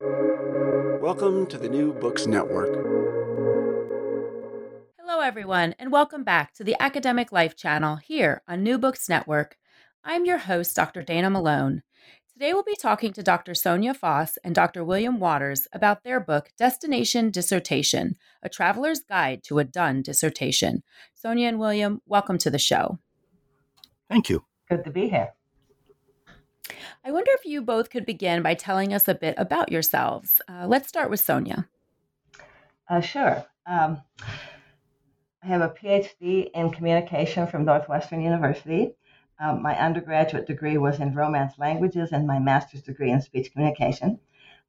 Welcome to the New Books Network. Hello, everyone, and welcome back to the Academic Life channel here on New Books Network. I'm your host, Dr. Dana Malone. Today, we'll be talking to Dr. Sonja Foss and Dr. William Waters about their book, Destination Dissertation A Traveler's Guide to a Done Dissertation. Sonja and William, welcome to the show. Thank you. Good to be here. I wonder if you both could begin by telling us a bit about yourselves. Uh, let's start with Sonja. Uh, sure. Um, I have a PhD in communication from Northwestern University. Um, my undergraduate degree was in Romance languages and my master's degree in speech communication.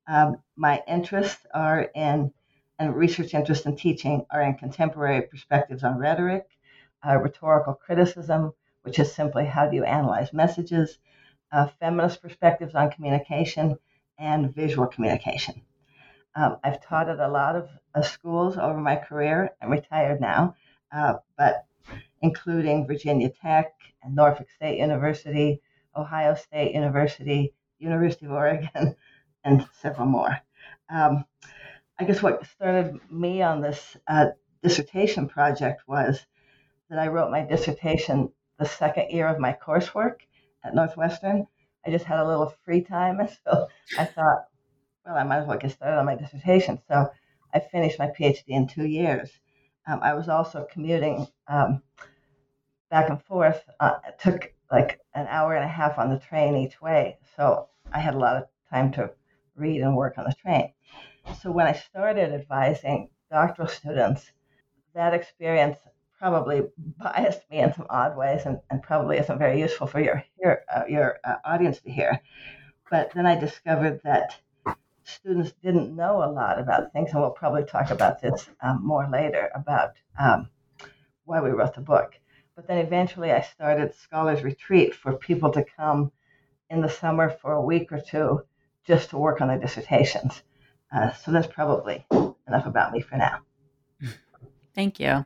Um, my interests are in, and research interests in teaching are in contemporary perspectives on rhetoric, uh, rhetorical criticism, which is simply how do you analyze messages, uh, feminist perspectives on communication, and visual communication. Um, I've taught at a lot of uh, schools over my career. I'm retired now, uh, but including Virginia Tech and Norfolk State University, Ohio State University, University of Oregon, and several more. Um, I guess what started me on this uh, dissertation project was that I wrote my dissertation the second year of my coursework at Northwestern. I just had a little free time, so I thought, well, I might as well get started on my dissertation. So I finished my PhD in two years. Um, I was also commuting um, back and forth. Uh, it took like an hour and a half on the train each way, so I had a lot of time to read and work on the train. So when I started advising doctoral students, that experience probably biased me in some odd ways and, and probably isn't very useful for your your, uh, your uh, audience to hear. But then I discovered that students didn't know a lot about things, and we'll probably talk about this um, more later about um, why we wrote the book. But then eventually I started Scholars Retreat for people to come in the summer for a week or two just to work on their dissertations. Uh, so that's probably enough about me for now. Thank you.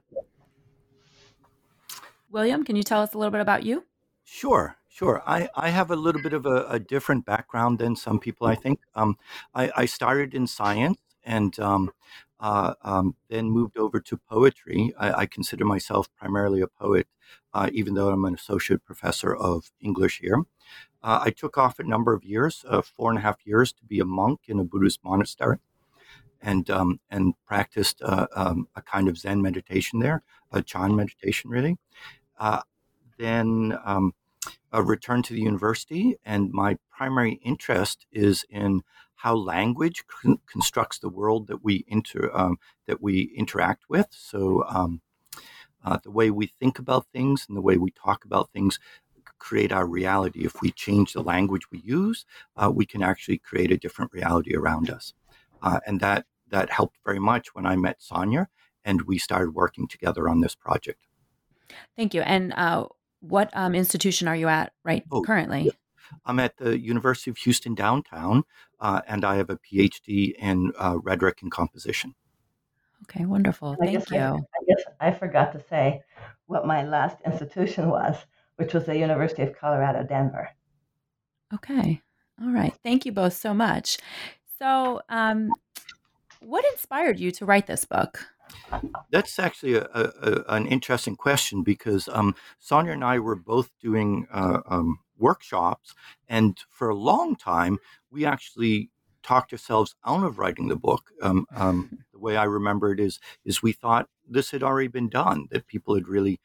William, can you tell us a little bit about you? Sure, sure. I, I have a little bit of a, a different background than some people, I think. Um, I, I started in science and um, uh, um, then moved over to poetry. I, I consider myself primarily a poet, uh, even though I'm an associate professor of English here. Uh, I took off a number of years, uh, four and a half years, to be a monk in a Buddhist monastery. And, um, and practiced uh, um, a kind of Zen meditation there, a Chan meditation, really. Uh, then um, a return to the university, and my primary interest is in how language con- constructs the world that we inter um, that we interact with. So um, uh, the way we think about things and the way we talk about things create our reality. If we change the language we use, uh, we can actually create a different reality around us, uh, and that that helped very much when I met Sonja and we started working together on this project. Thank you. And uh, what um, institution are you at right oh, currently? I'm at the University of Houston downtown, uh, and I have a PhD in uh, rhetoric and composition. Okay, wonderful. I Thank you. I, I, guess I forgot to say what my last institution was, which was the University of Colorado, Denver. Okay. All right. Thank you both so much. So, um, what inspired you to write this book? That's actually a, a, an interesting question because um, Sonia and I were both doing uh, um, workshops, and for a long time, we actually talked ourselves out of writing the book. Um, um, the way I remember it is, is we thought this had already been done, that people had really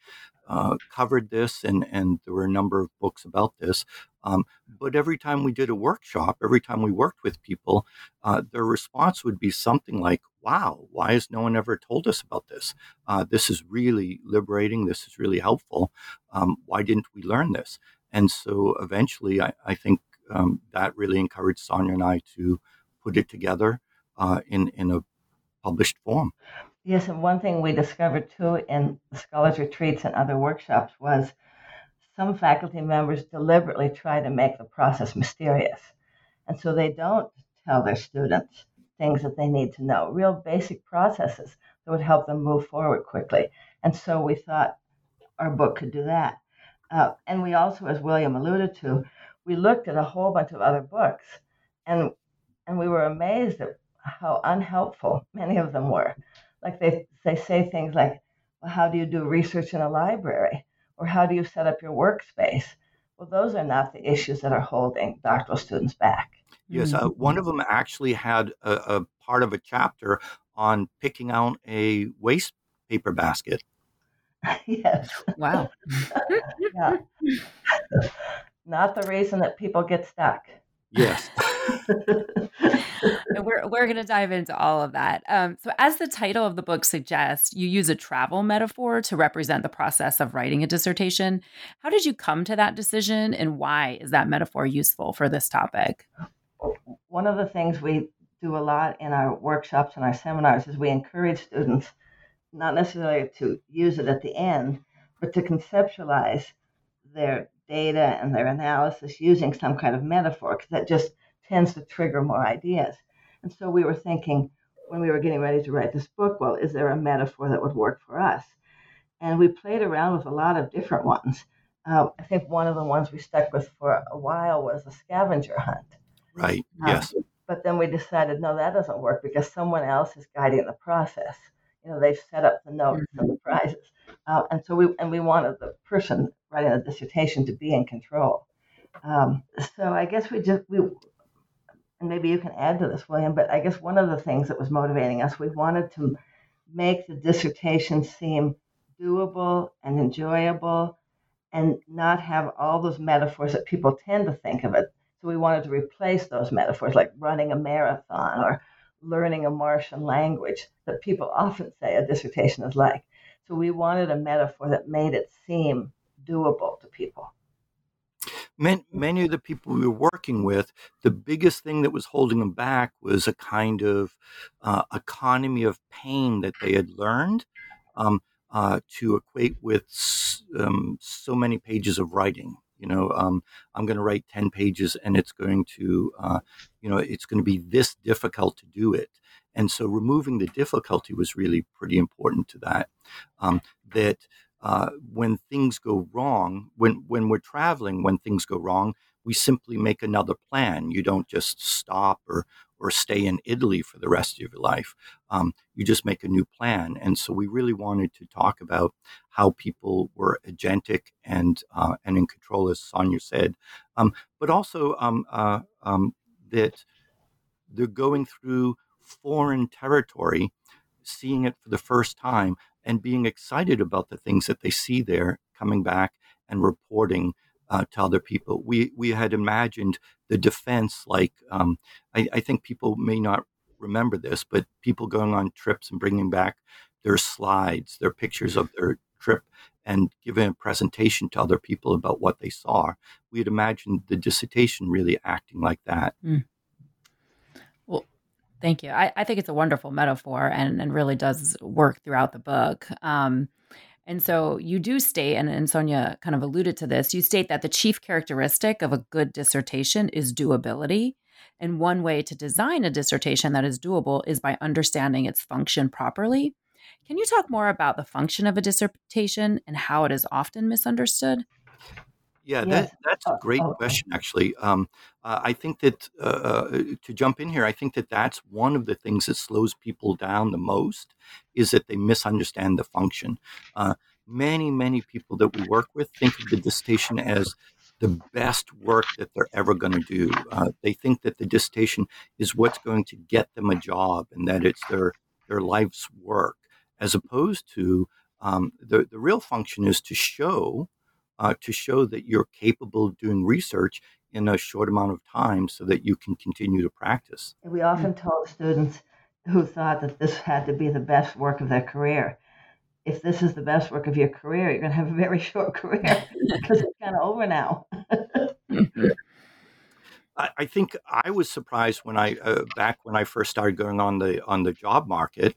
uh, covered this, and, and there were a number of books about this. Um, but every time we did a workshop, every time we worked with people, uh, their response would be something like, wow, why has no one ever told us about this? Uh, this is really liberating. This is really helpful. Um, why didn't we learn this? And so eventually, I, I think um, that really encouraged Sonja and I to put it together. uh, in in a published form. Yes, and one thing we discovered too in the scholars retreats and other workshops was some faculty members deliberately try to make the process mysterious. And so they don't tell their students things that they need to know, real basic processes that would help them move forward quickly. And so we thought our book could do that. Uh, and we also, as William alluded to, we looked at a whole bunch of other books and and we were amazed at how unhelpful many of them were. Like they, they say things like, well, how do you do research in a library? Or how do you set up your workspace? Well, those are not the issues that are holding doctoral students back. Yes, uh, one of them actually had a, a, part of a chapter on picking out a waste paper basket. yes. Wow. yeah. Not the reason that people get stuck. Yes. we're we're going to dive into all of that. Um, so, as the title of the book suggests, you use a travel metaphor to represent the process of writing a dissertation. How did you come to that decision, and why is that metaphor useful for this topic? One of the things we do a lot in our workshops and our seminars is we encourage students not necessarily to use it at the end, but to conceptualize their data and their analysis using some kind of metaphor, because that just tends to trigger more ideas. And so we were thinking when we were getting ready to write this book, well, is there a metaphor that would work for us? And we played around with a lot of different ones. Uh, I think one of the ones we stuck with for a while was a scavenger hunt. Right. Uh, yes. But then we decided, no, that doesn't work because someone else is guiding the process. You know, they've set up the notes mm-hmm. and the prizes, uh, and so we and we wanted the person writing a dissertation to be in control. Um, so I guess we just we and maybe you can add to this, William, but I guess one of the things that was motivating us, we wanted to make the dissertation seem doable and enjoyable and not have all those metaphors that people tend to think of it. So we wanted to replace those metaphors like running a marathon or learning a Martian language that people often say a dissertation is like. So we wanted a metaphor that made it seem doable to people many, many of the people we were working with, the biggest thing that was holding them back was a kind of uh, economy of pain that they had learned um, uh, to equate with um, so many pages of writing. You know, um, I'm going to write 10 pages and it's going to, uh, you know, it's going to be this difficult to do it. And so removing the difficulty was really pretty important to that. Um, that uh, when things go wrong, when when we're traveling, when things go wrong, we simply make another plan. You don't just stop or or stay in Italy for the rest of your life. Um, you just make a new plan. And so we really wanted to talk about how people were agentic and uh, and in control, as Sonja said, um, but also um, uh, um, that they're going through foreign territory, seeing it for the first time, and being excited about the things that they see there, coming back and reporting uh, to other people. We we had imagined the defense like um, I, I, think people may not remember this, but people going on trips and bringing back their slides, their pictures of their trip, and giving a presentation to other people about what they saw. We had imagined the dissertation really acting like that. Mm. Thank you. I, I think it's a wonderful metaphor and, and really does work throughout the book. Um, and so you do state, and, and Sonja kind of alluded to this, you state that the chief characteristic of a good dissertation is doability. And one way to design a dissertation that is doable is by understanding its function properly. Can you talk more about the function of a dissertation and how it is often misunderstood? Yeah, that, that's a great oh, question, actually. Um, uh, I think that uh, uh, to jump in here, I think that that's one of the things that slows people down the most is that they misunderstand the function. Uh, many, many people that we work with think of the dissertation as the best work that they're ever going to do. Uh, they think that the dissertation is what's going to get them a job and that it's their their life's work, as opposed to um, the the real function is to show uh, to show that you're capable of doing research in a short amount of time so that you can continue to practice. We often told students who thought that this had to be the best work of their career. If this is the best work of your career, you're going to have a very short career because it's kind of over now. I, I think I was surprised when I uh, back when I first started going on the on the job market.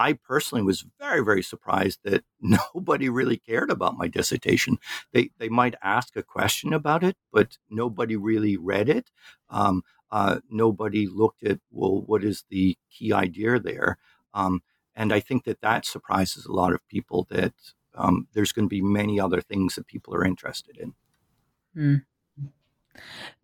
I personally was very, very surprised that nobody really cared about my dissertation. They they might ask a question about it, but nobody really read it. Um, uh, nobody looked at well, what is the key idea there? Um, and I think that that surprises a lot of people that um, there's going to be many other things that people are interested in. Mm.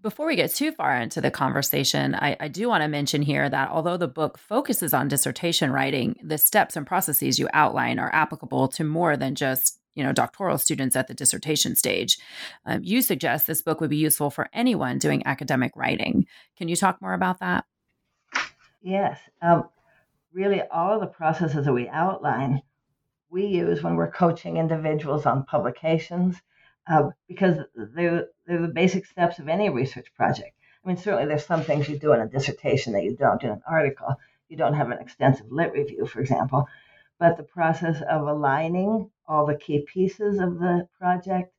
Before we get too far into the conversation, I, I do want to mention here that although the book focuses on dissertation writing, the steps and processes you outline are applicable to more than just you know doctoral students at the dissertation stage. Um, you suggest this book would be useful for anyone doing academic writing. Can you talk more about that? Yes, um, really, all of the processes that we outline, we use when we're coaching individuals on publications uh, because they're, they're the basic steps of any research project. I mean, certainly there's some things you do in a dissertation that you don't do in an article. You don't have an extensive lit review, for example. But the process of aligning all the key pieces of the project,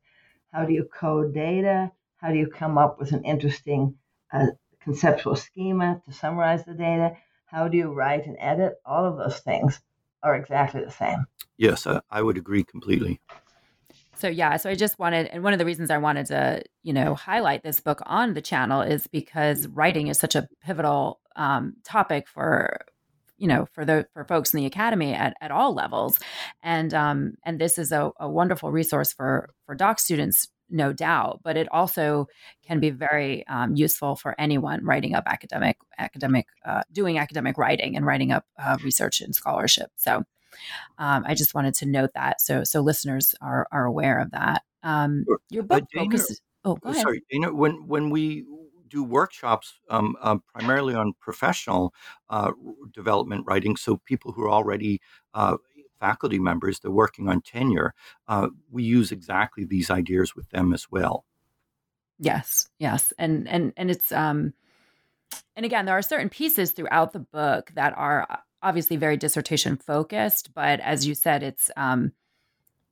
how do you code data? How do you come up with an interesting uh, conceptual schema to summarize the data? How do you write and edit? All of those things are exactly the same. Yes, I, I would agree completely. So yeah, so I just wanted, and one of the reasons I wanted to, you know, highlight this book on the channel is because writing is such a pivotal um, topic for, you know, for the for folks in the academy at, at all levels, and um, and this is a, a wonderful resource for for doc students, no doubt, but it also can be very um, useful for anyone writing up academic academic uh, doing academic writing and writing up uh, research and scholarship. So um, I just wanted to note that so so listeners are are aware of that. Um, your book uh, Dana, focuses. Oh, go ahead. Sorry, Dana. When when we do workshops um, uh, primarily on professional uh, development writing, so people who are already uh, faculty members, they're working on tenure. Uh, we use exactly these ideas with them as well. Yes, yes, and and and it's um, and again, there are certain pieces throughout the book that are uh, obviously very dissertation focused, but as you said, it's um,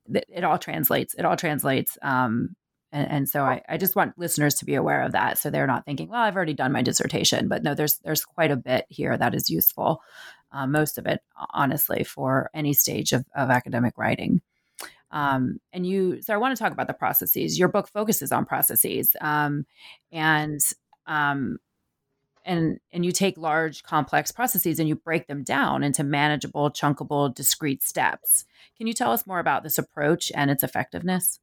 it all translates. It all translates. Um, and, and so I, I just want listeners to be aware of that, so they're not thinking, "Well, I've already done my dissertation." But no, there's there's quite a bit here that is useful. Uh, most of it, honestly, for any stage of, of academic writing. Um, and you, so I want to talk about the processes. Your book focuses on processes, um, and um, and and you take large complex processes and you break them down into manageable chunkable discrete steps. Can you tell us more about this approach and its effectiveness?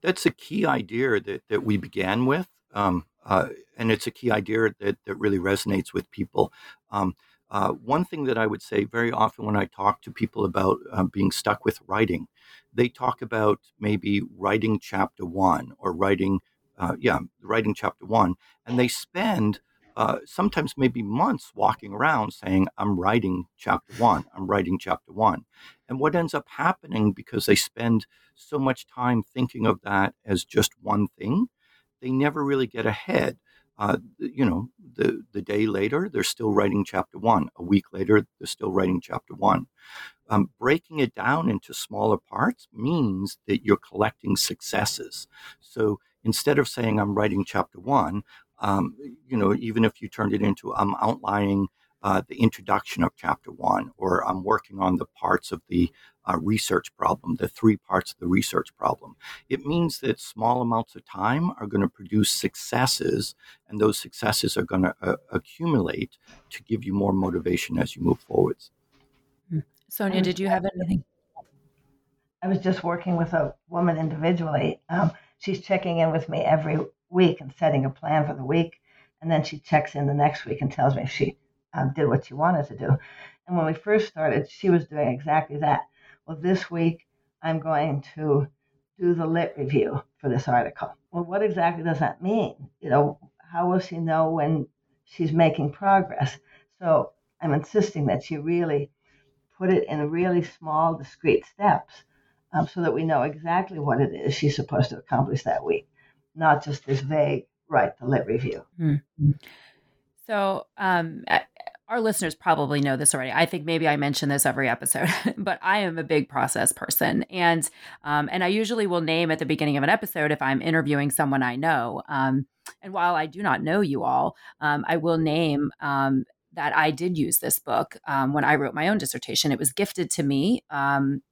That's a key idea that, that we began with um, uh, and it's a key idea that, that really resonates with people. Um, uh, one thing that I would say very often when I talk to people about uh, being stuck with writing, they talk about maybe writing chapter one or writing, uh, yeah, writing chapter one, and they spend uh, sometimes maybe months walking around saying, I'm writing chapter one, I'm writing chapter one. And what ends up happening because they spend so much time thinking of that as just one thing, they never really get ahead. Uh, you know, the, the day later, they're still writing chapter one. A week later, they're still writing chapter one. Um, breaking it down into smaller parts means that you're collecting successes. So instead of saying, I'm writing chapter one, um, you know, even if you turned it into I'm outlining uh, the introduction of chapter one, or I'm working on the parts of the uh, research problem, the three parts of the research problem. It means that small amounts of time are going to produce successes, and those successes are going to uh, accumulate to give you more motivation as you move forwards. Hmm. Sonja, did you have anything? I was just working with a woman individually. Um, she's checking in with me every week and setting a plan for the week. And then she checks in the next week and tells me if she um, did what she wanted to do. And when we first started, she was doing exactly that. Well, this week I'm going to do the lit review for this article. Well, what exactly does that mean? You know, how will she know when she's making progress? So I'm insisting that she really put it in really small, discrete steps um, so that we know exactly what it is she's supposed to accomplish that week not just this vague right the lit review. Mm-hmm. So, um, our listeners probably know this already. I think maybe I mention this every episode, but I am a big process person, and um, and I usually will name at the beginning of an episode if I'm interviewing someone I know. Um, and while I do not know you all, um, I will name um, that I did use this book um, when I wrote my own dissertation. It was gifted to me um,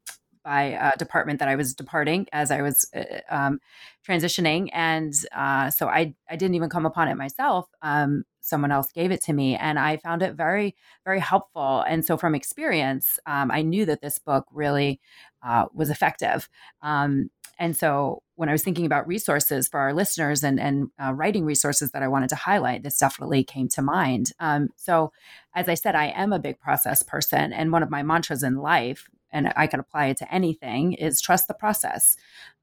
by a department that I was departing as I was uh, um, transitioning, and uh, so I I didn't even come upon it myself. Um, someone else gave it to me, and I found it very very helpful. And so from experience, um, I knew that this book really uh, was effective. Um, and so when I was thinking about resources for our listeners and, and uh, writing resources that I wanted to highlight, this definitely came to mind. Um, so, as I said, I am a big process person. And one of my mantras in life, and I can apply it to anything, is trust the process.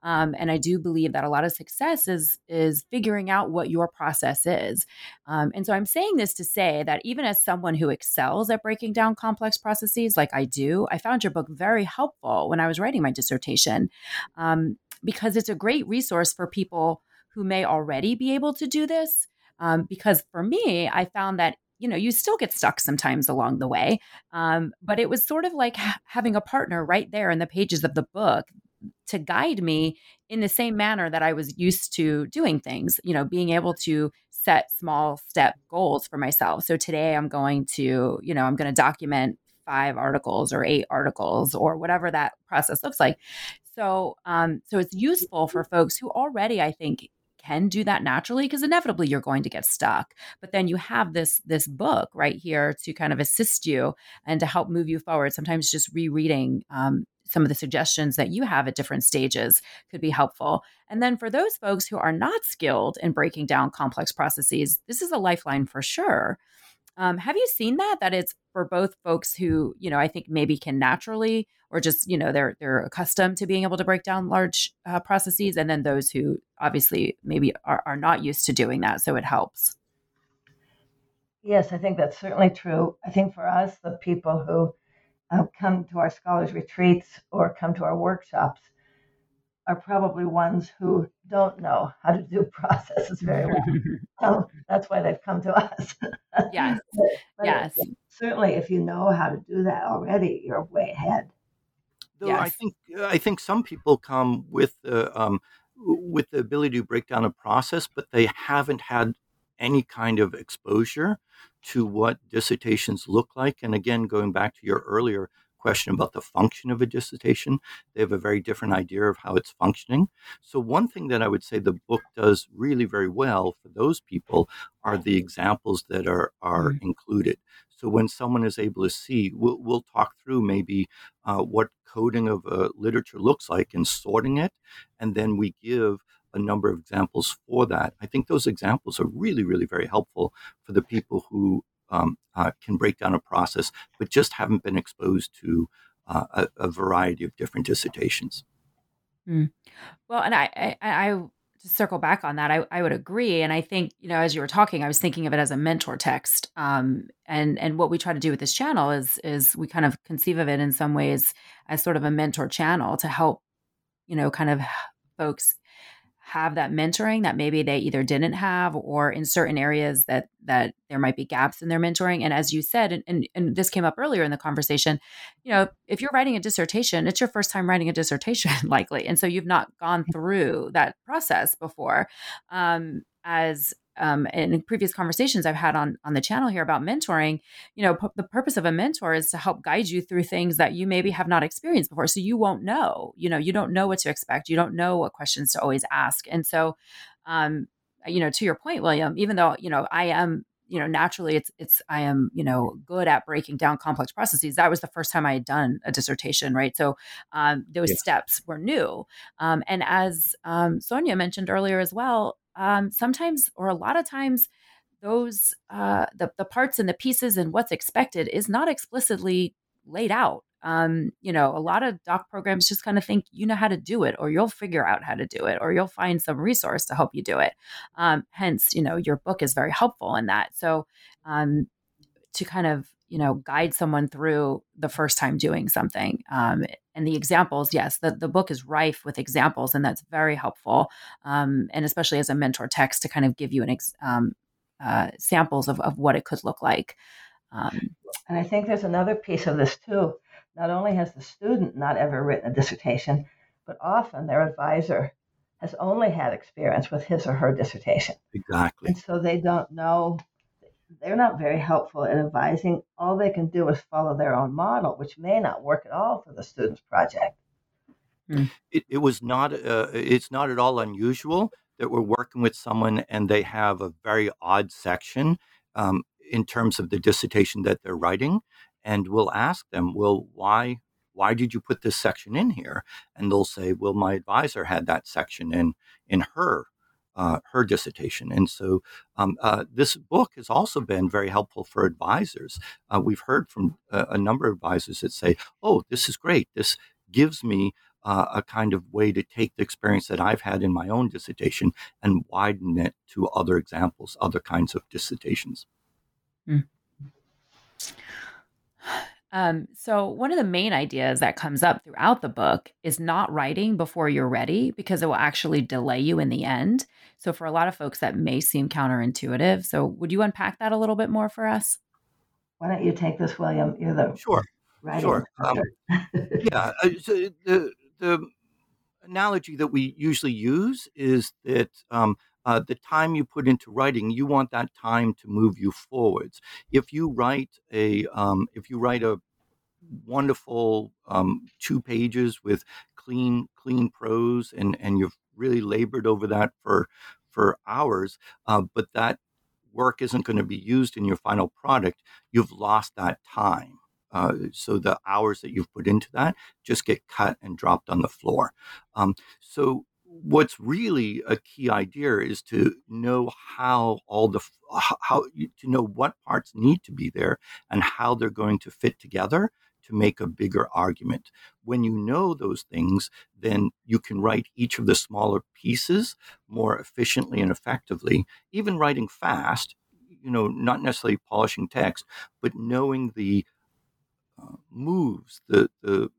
Um, and I do believe that a lot of success is is figuring out what your process is. Um, and so I'm saying this to say that even as someone who excels at breaking down complex processes, like I do, I found your book very helpful when I was writing my dissertation. Um, because it's a great resource for people who may already be able to do this. Um, because for me, I found that you know you still get stuck sometimes along the way, um, but it was sort of like ha- having a partner right there in the pages of the book to guide me in the same manner that I was used to doing things. You know, being able to set small step goals for myself. So today I'm going to, you know, I'm going to document five articles or eight articles or whatever that process looks like. So, um, so it's useful for folks who already, I think, can do that naturally because inevitably you're going to get stuck. But then you have this this book right here to kind of assist you and to help move you forward. Sometimes just rereading um, some of the suggestions that you have at different stages could be helpful. And then for those folks who are not skilled in breaking down complex processes this is a lifeline for sure um, have you seen that? That it's for both folks who, you know, I think maybe can naturally, or just, you know, they're they're accustomed to being able to break down large uh, processes, and then those who obviously maybe are, are not used to doing that, so it helps. Yes, I think that's certainly true. I think for us, the people who uh, come to our scholars retreats or come to our workshops, are probably ones who don't know how to do processes very well. so that's why they've come to us. yes. but, but yes. certainly, if you know how to do that already, you're way ahead. Though yes. I think I think some people come with the um, with the ability to break down a process, but they haven't had any kind of exposure to what dissertations look like. And again, going back to your earlier question about the function of a dissertation. They have a very different idea of how it's functioning. So, one thing that I would say the book does really very well for those people are the examples that are, are mm-hmm. included. So, when someone is able to see, we'll, we'll talk through maybe uh, what coding of a literature looks like and sorting it. And then we give a number of examples for that. I think those examples are really, really very helpful for the people who um, uh, can break down a process, but just haven't been exposed to uh, a, a, variety of different dissertations. Mm. Well, and I, I, I to circle back on that, I, I would agree. And I think, you know, as you were talking, I was thinking of it as a mentor text. Um, and and what we try to do with this channel is is we kind of conceive of it in some ways as sort of a mentor channel to help, you know, kind of folks have that mentoring that maybe they either didn't have or in certain areas that that there might be gaps in their mentoring. And as you said and, and, and this came up earlier in the conversation you know if you're writing a dissertation it's your first time writing a dissertation likely. And so you've not gone through that process before um, as um, and in previous conversations I've had on on the channel here about mentoring, you know, p- the purpose of a mentor is to help guide you through things that you maybe have not experienced before. So you won't know, you know, you don't know what to expect. You don't know what questions to always ask. And so, um, you know, to your point, William, even though you know I am you know naturally it's it's i am you know good at breaking down complex processes that was the first time i had done a dissertation right so um, those steps were new um, and as um, sonja mentioned earlier as well um, sometimes or a lot of times those uh, the, the parts and the pieces and what's expected is not explicitly laid out. Um, you know a lot of doc programs just kind of think you know how to do it or you'll figure out how to do it or you'll find some resource to help you do it. Um, hence you know your book is very helpful in that. So um, to kind of you know guide someone through the first time doing something um, and the examples yes the, the book is rife with examples and that's very helpful um, and especially as a mentor text to kind of give you an ex, um, uh, samples of, of what it could look like Um, and I think there's another piece of this too. Not only has the student not ever written a dissertation, but often their advisor has only had experience with his or her dissertation. Exactly. And so they don't know, they're not very helpful in advising. All they can do is follow their own model, which may not work at all for the student's project. It, it was not, uh, it's not at all unusual that we're working with someone and they have a very odd section um, in terms of the dissertation that they're writing. And we'll ask them, well, why why did you put this section in here? And they'll say, well, my advisor had that section in in her uh, her dissertation. And so um, uh, this book has also been very helpful for advisors. Uh, we've heard from a, a, number of advisors that say, oh, this is great. This gives me uh, a kind of way to take the experience that I've had in my own dissertation and widen it to other examples, other kinds of dissertations. Mm. Um, so, one of the main ideas that comes up throughout the book is not writing before you're ready because it will actually delay you in the end. So, for a lot of folks, that may seem counterintuitive. So, would you unpack that a little bit more for us? Why don't you take this, William? You're the sure, sure. Um, yeah, uh, so the the analogy that we usually use is that um, uh, the time you put into writing, you want that time to move you forwards. If you write a, um, if you write a wonderful um, two pages with clean, clean prose, and and you've really labored over that for for hours, uh, but that work isn't going to be used in your final product, you've lost that time. Uh, so the hours that you've put into that just get cut and dropped on the floor. Um, so what's really a key idea is to know how all the how to know what parts need to be there and how they're going to fit together to make a bigger argument. When you know those things, then you can write each of the smaller pieces more efficiently and effectively. Even writing fast, you know, not necessarily polishing text, but knowing the uh, moves, the the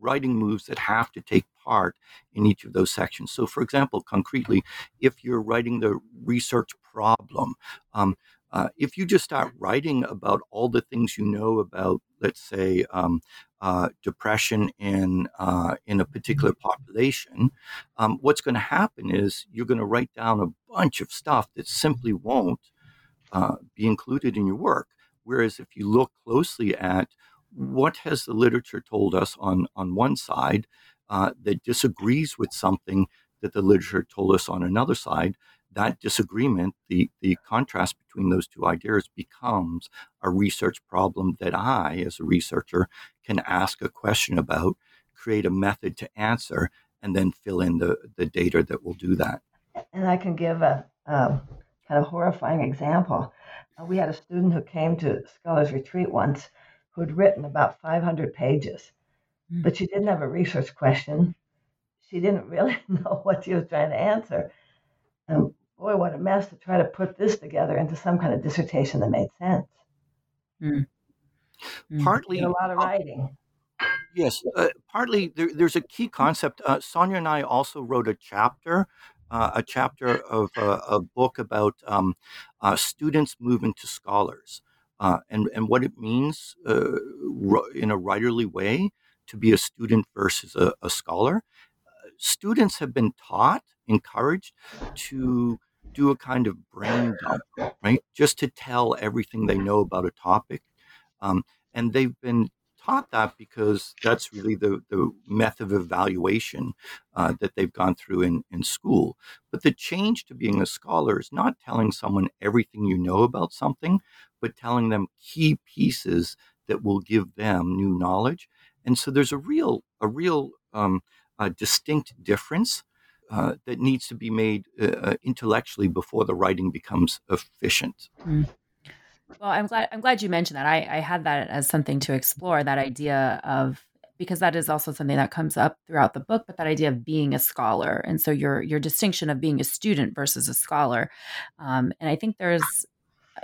writing moves that have to take part in each of those sections. So, for example, concretely, if you're writing the research problem, um, uh, if you just start writing about all the things you know about, let's say, um, uh, depression in uh, in a particular population, um, what's going to happen is you're going to write down a bunch of stuff that simply won't uh, be included in your work. Whereas if you look closely at what has the literature told us on on one side uh, that disagrees with something that the literature told us on another side that disagreement the the contrast between those two ideas becomes a research problem that i as a researcher can ask a question about create a method to answer and then fill in the the data that will do that and i can give a um, kind of horrifying example uh, we had a student who came to scholars retreat once who had written about 500 pages. But she didn't have a research question. She didn't really know what she was trying to answer. And boy, what a mess to try to put this together into some kind of dissertation that made sense. Mm. Partly a lot of writing. Yes, uh, partly there, there's a key concept. Uh, Sonja and I also wrote a chapter, uh, a chapter of uh, a book about um, uh, students moving to scholars uh, and and what it means uh, in a writerly way to be a student versus a, a scholar. Uh, students have been taught, encouraged to do a kind of brain dump, right? Just to tell everything they know about a topic, um, and they've been taught that because that's really the, the method of evaluation uh, that they've gone through in, in school. But the change to being a scholar is not telling someone everything you know about something, but telling them key pieces that will give them new knowledge. And so there's a real, a real um, a distinct difference uh, that needs to be made uh, uh intellectually before the writing becomes efficient. Mm. Well, I'm glad I'm glad you mentioned that. I, I had that as something to explore. That idea of because that is also something that comes up throughout the book, but that idea of being a scholar, and so your your distinction of being a student versus a scholar, um, and I think there's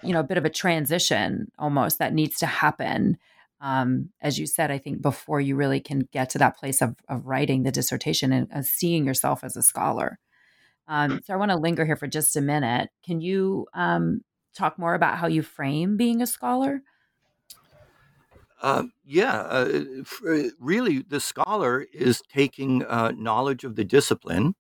you know a bit of a transition almost that needs to happen. Um, as you said, I think before you really can get to that place of of writing the dissertation and uh, seeing yourself as a scholar. Um, so I want to linger here for just a minute. Can you um, talk more about how you frame being a scholar? Uh, yeah, uh, really, the scholar is taking uh, knowledge of the discipline,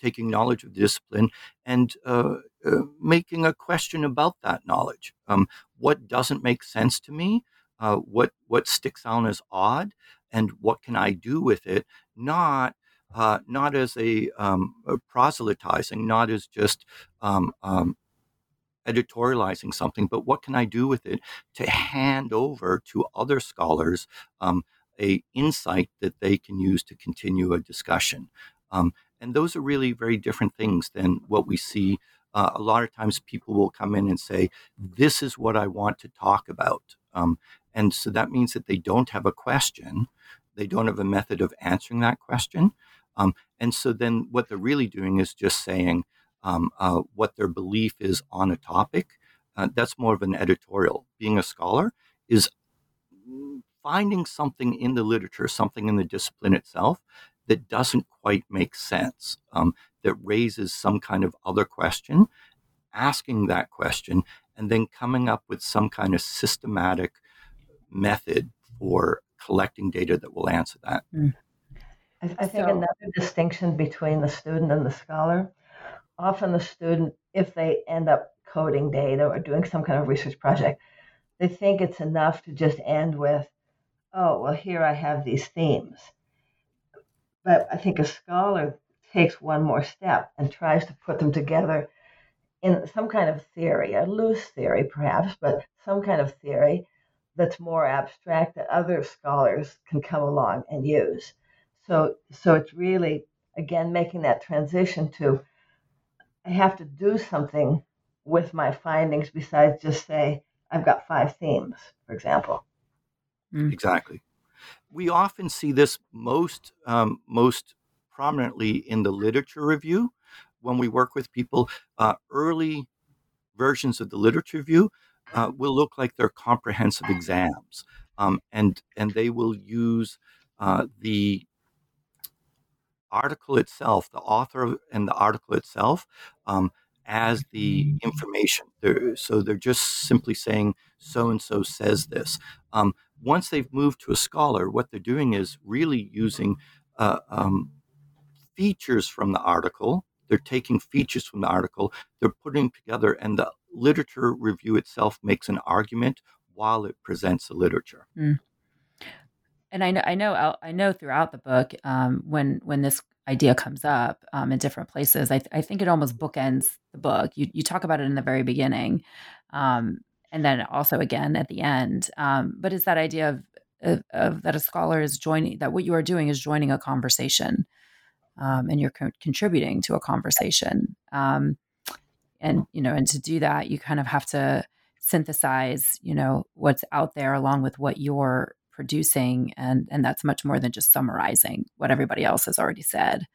taking knowledge of the discipline, and uh, uh, making a question about that knowledge. Um, what doesn't make sense to me? What what sticks out as odd, and what can I do with it? Not not as a, um, a, proselytizing, not as just um, um editorializing something, but what can I do with it to hand over to other scholars um, a insight that they can use to continue a discussion? Um, and those are really very different things than what we see. Uh, a lot of times, people will come in and say, "This is what I want to talk about," um, and so that means that they don't have a question, they don't have a method of answering that question, um, and so then what they're really doing is just saying, um, uh, what their belief is on a topic. Uh, that's more of an editorial. Being a scholar is finding something in the literature, something in the discipline itself that doesn't quite make sense, um, that raises some kind of other question, asking that question, and then coming up with some kind of systematic method for collecting data that will answer that. Mm. I, I think so, another distinction between the student and the scholar often the student, if they end up coding data or doing some kind of research project, they think it's enough to just end with, oh, well, here I have these themes. But I think a scholar takes one more step and tries to put them together in some kind of theory, a loose theory perhaps, but some kind of theory that's more abstract that other scholars can come along and use. So, so it's really, again, making that transition to I have to do something with my findings besides just say, I've got five themes, for example. Mm. Exactly. We often see this most um, most prominently in the literature review when we work with people. Uh, early versions of the literature review uh, will look like they're comprehensive exams, um, and and they will use uh, the article itself, the author and the article itself, um, as the mm-hmm. information. They're, so they're just simply saying so and so says this. Um, once they've moved to a scholar, what they're doing is really using uh, um, features from the article. They're taking features from the article, they're putting together, and the literature review itself makes an argument while it presents the literature. Mm and I know I know I know throughout the book um, when when this idea comes up um, in different places, I, th- I, think it almost bookends the book. You you talk about it in the very beginning, um, and then also again at the end. Um, but it's that idea of, of, of, that a scholar is joining that what you are doing is joining a conversation, um, and you're co- contributing to a conversation. Um, and you know, and to do that, you kind of have to synthesize, you know, what's out there along with what you're producing and and that's much more than just summarizing what everybody else has already said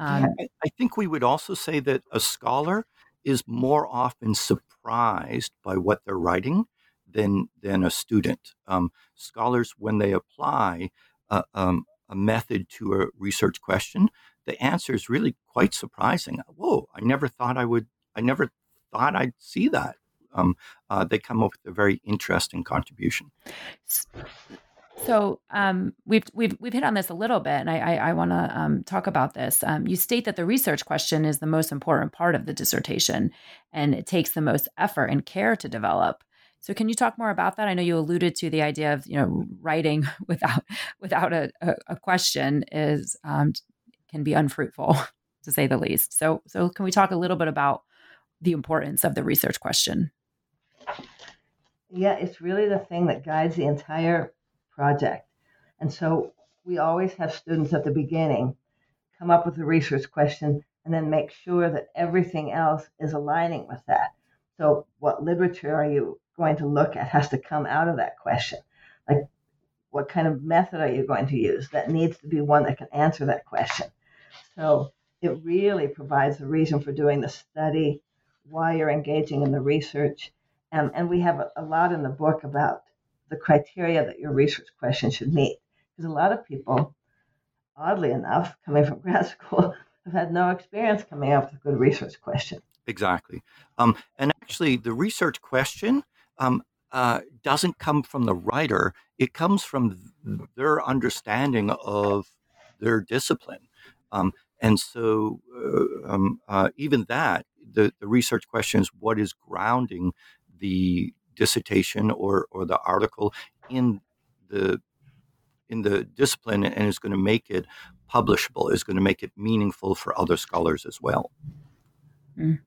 um, I, I think we would also say that a scholar is more often surprised by what they're writing than than a student. Um, scholars, when they apply a, um, a, method to a research question, the answer is really quite surprising. Whoa! I never thought I would. I never thought I'd see that um, uh, they come up with a very interesting contribution. So um, we've we've we've hit on this a little bit, and I I, I want to um, talk about this. Um, you state that the research question is the most important part of the dissertation, and it takes the most effort and care to develop. So can you talk more about that? I know you alluded to the idea of you know writing without without a, a, question is um, can be unfruitful to say the least. So so can we talk a little bit about the importance of the research question? Yeah, it's really the thing that guides the entire project. And so we always have students at the beginning come up with a research question and then make sure that everything else is aligning with that. So, what literature are you going to look at has to come out of that question. Like, what kind of method are you going to use? That needs to be one that can answer that question. So, it really provides a reason for doing the study, why you're engaging in the research, and, and we have a, a lot in the book about the criteria that your research question should meet. Because a lot of people, oddly enough, coming from grad school, have had no experience coming up with a good research question. Exactly. Um, and actually, the research question, um, uh, doesn't come from the writer, it comes from their understanding of their discipline. Um, and so, uh, um, uh, even that, the, the research question is what is grounding the dissertation or, or the article in the in the discipline and is going to make it publishable, is going to make it meaningful for other scholars as well. Mm.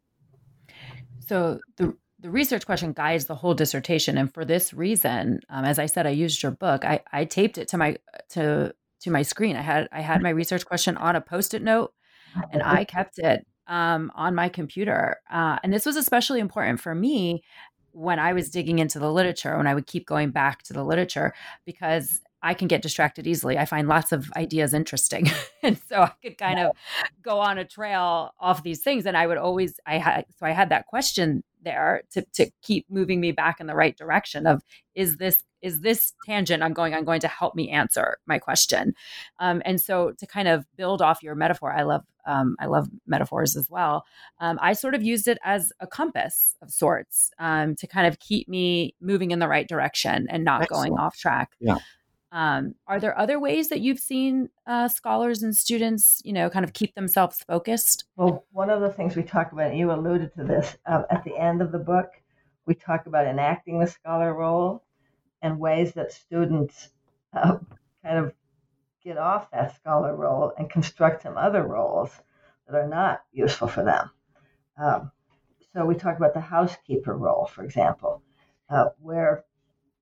So the the research question guides the whole dissertation, and for this reason, um, as I said, I used your book. I, I taped it to my to to my screen. I had I had my research question on a post-it note, and I kept it um, on my computer. Uh, and this was especially important for me when I was digging into the literature, when I would keep going back to the literature, because I can get distracted easily. I find lots of ideas interesting. and so I could kind of go on a trail off these things. And I would always, I had, so I had that question there to, to keep moving me back in the right direction of, is this, is this tangent I'm going, I'm going to help me answer my question. Um, and so to kind of build off your metaphor, I love, um, I love metaphors as well. Um, I sort of used it as a compass of sorts um, to kind of keep me moving in the right direction and not Excellent. going off track. Yeah. Um, are there other ways that you've seen uh, scholars and students, you know, kind of keep themselves focused? Well, one of the things we talk about, and you alluded to this uh, at the end of the book, we talk about enacting the scholar role and ways that students uh, kind of get off that scholar role and construct some other roles that are not useful for them. Um, so we talk about the housekeeper role, for example, uh, where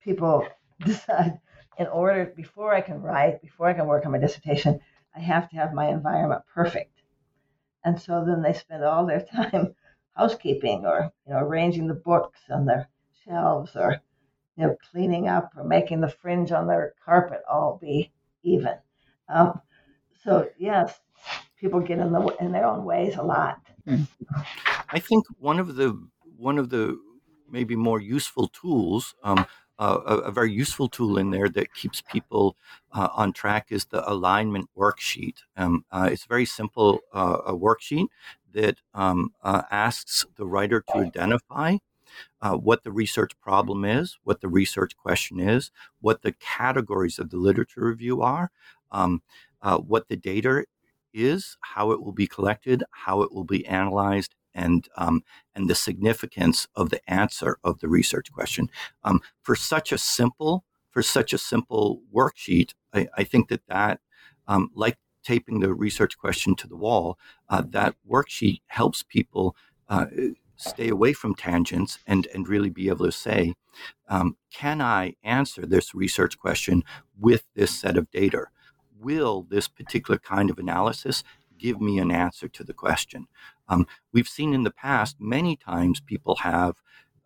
people decide in order before I can write, before I can work on my dissertation, I have to have my environment perfect. And so then they spend all their time housekeeping or you know arranging the books on their shelves or you know cleaning up or making the fringe on their carpet all be even. Um, so yes, people get in the in their own ways a lot. I think one of the one of the maybe more useful tools um, a, a, very useful tool in there that keeps people uh, on track is the alignment worksheet. Um, uh, it's a very simple uh, a worksheet that um, uh, asks the writer to identify uh, what the research problem is, what the research question is, what the categories of the literature review are, um, what the data is, how it will be collected, how it will be analyzed, and um, and the significance of the answer of the research question. Um, for such a simple for such a simple worksheet, I, I think that that um, like taping the research question to the wall, uh, that worksheet helps people. Uh, stay away from tangents and, and really be able to say, um, can I answer this research question with this set of data? Will this particular kind of analysis give me an answer to the question? Um, we've seen in the past many times people have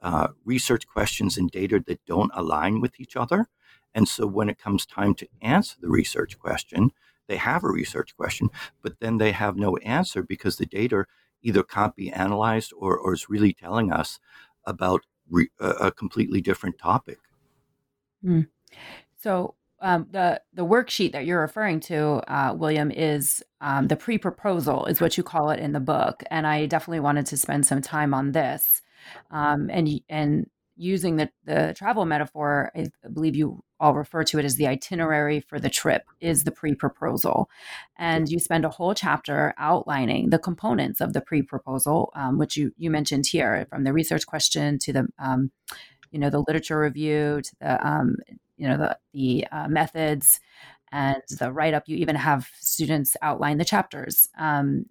uh, research questions and data that don't align with each other. And so when it comes time to answer the research question, they have a research question, but then they have no answer because the data either can't be analyzed or, or is really telling us about re- a, completely different topic. Mm. So um, the the worksheet that you're referring to, uh, William, is um, the pre-proposal, is what you call it in the book, and I definitely wanted to spend some time on this, um, and and using the the travel metaphor, I believe you all refer to it as the itinerary for the trip is the pre-proposal, and you spend a whole chapter outlining the components of the pre-proposal, um, which you you mentioned here, from the research question to the um, you know the literature review to the um, you know the the uh, methods and the write up. You even have students outline the chapters. Um,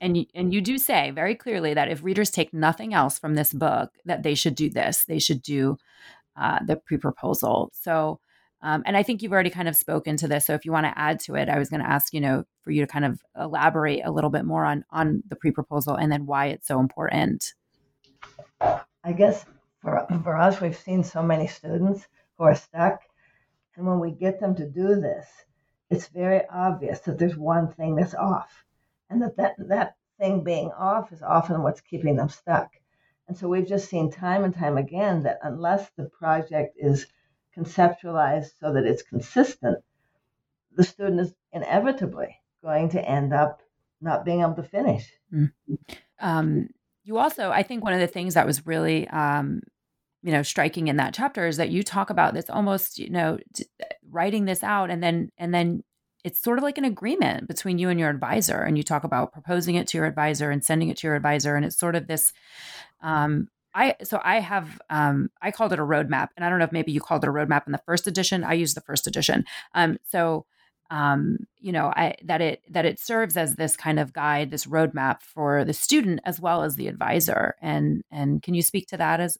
and you, and you do say very clearly that if readers take nothing else from this book, that they should do this. They should do uh, the pre-proposal. So, um, and I think you've already kind of spoken to this. So, if you want to add to it, I was going to ask you know for you to kind of elaborate a little bit more on on the pre-proposal and then why it's so important. I guess for for us, we've seen so many students who are stuck. And when we get them to do this, it's very obvious that there's one thing that's off. And that, that that thing being off is often what's keeping them stuck. And so we've just seen time and time again that unless the project is conceptualized so that it's consistent, the student is inevitably going to end up not being able to finish. Mm. Um, you also, I think one of the things that was really um, you know striking in that chapter is that you talk about this almost you know writing this out and then and then it's sort of like an agreement between you and your advisor and you talk about proposing it to your advisor and sending it to your advisor and it's sort of this um, I so I have um, I called it a roadmap, and I don't know if maybe you called it a roadmap in the first edition. I used the first edition. Um, so um, you know, I that it that it serves as this kind of guide, this roadmap for the student as well as the advisor. And and can you speak to that as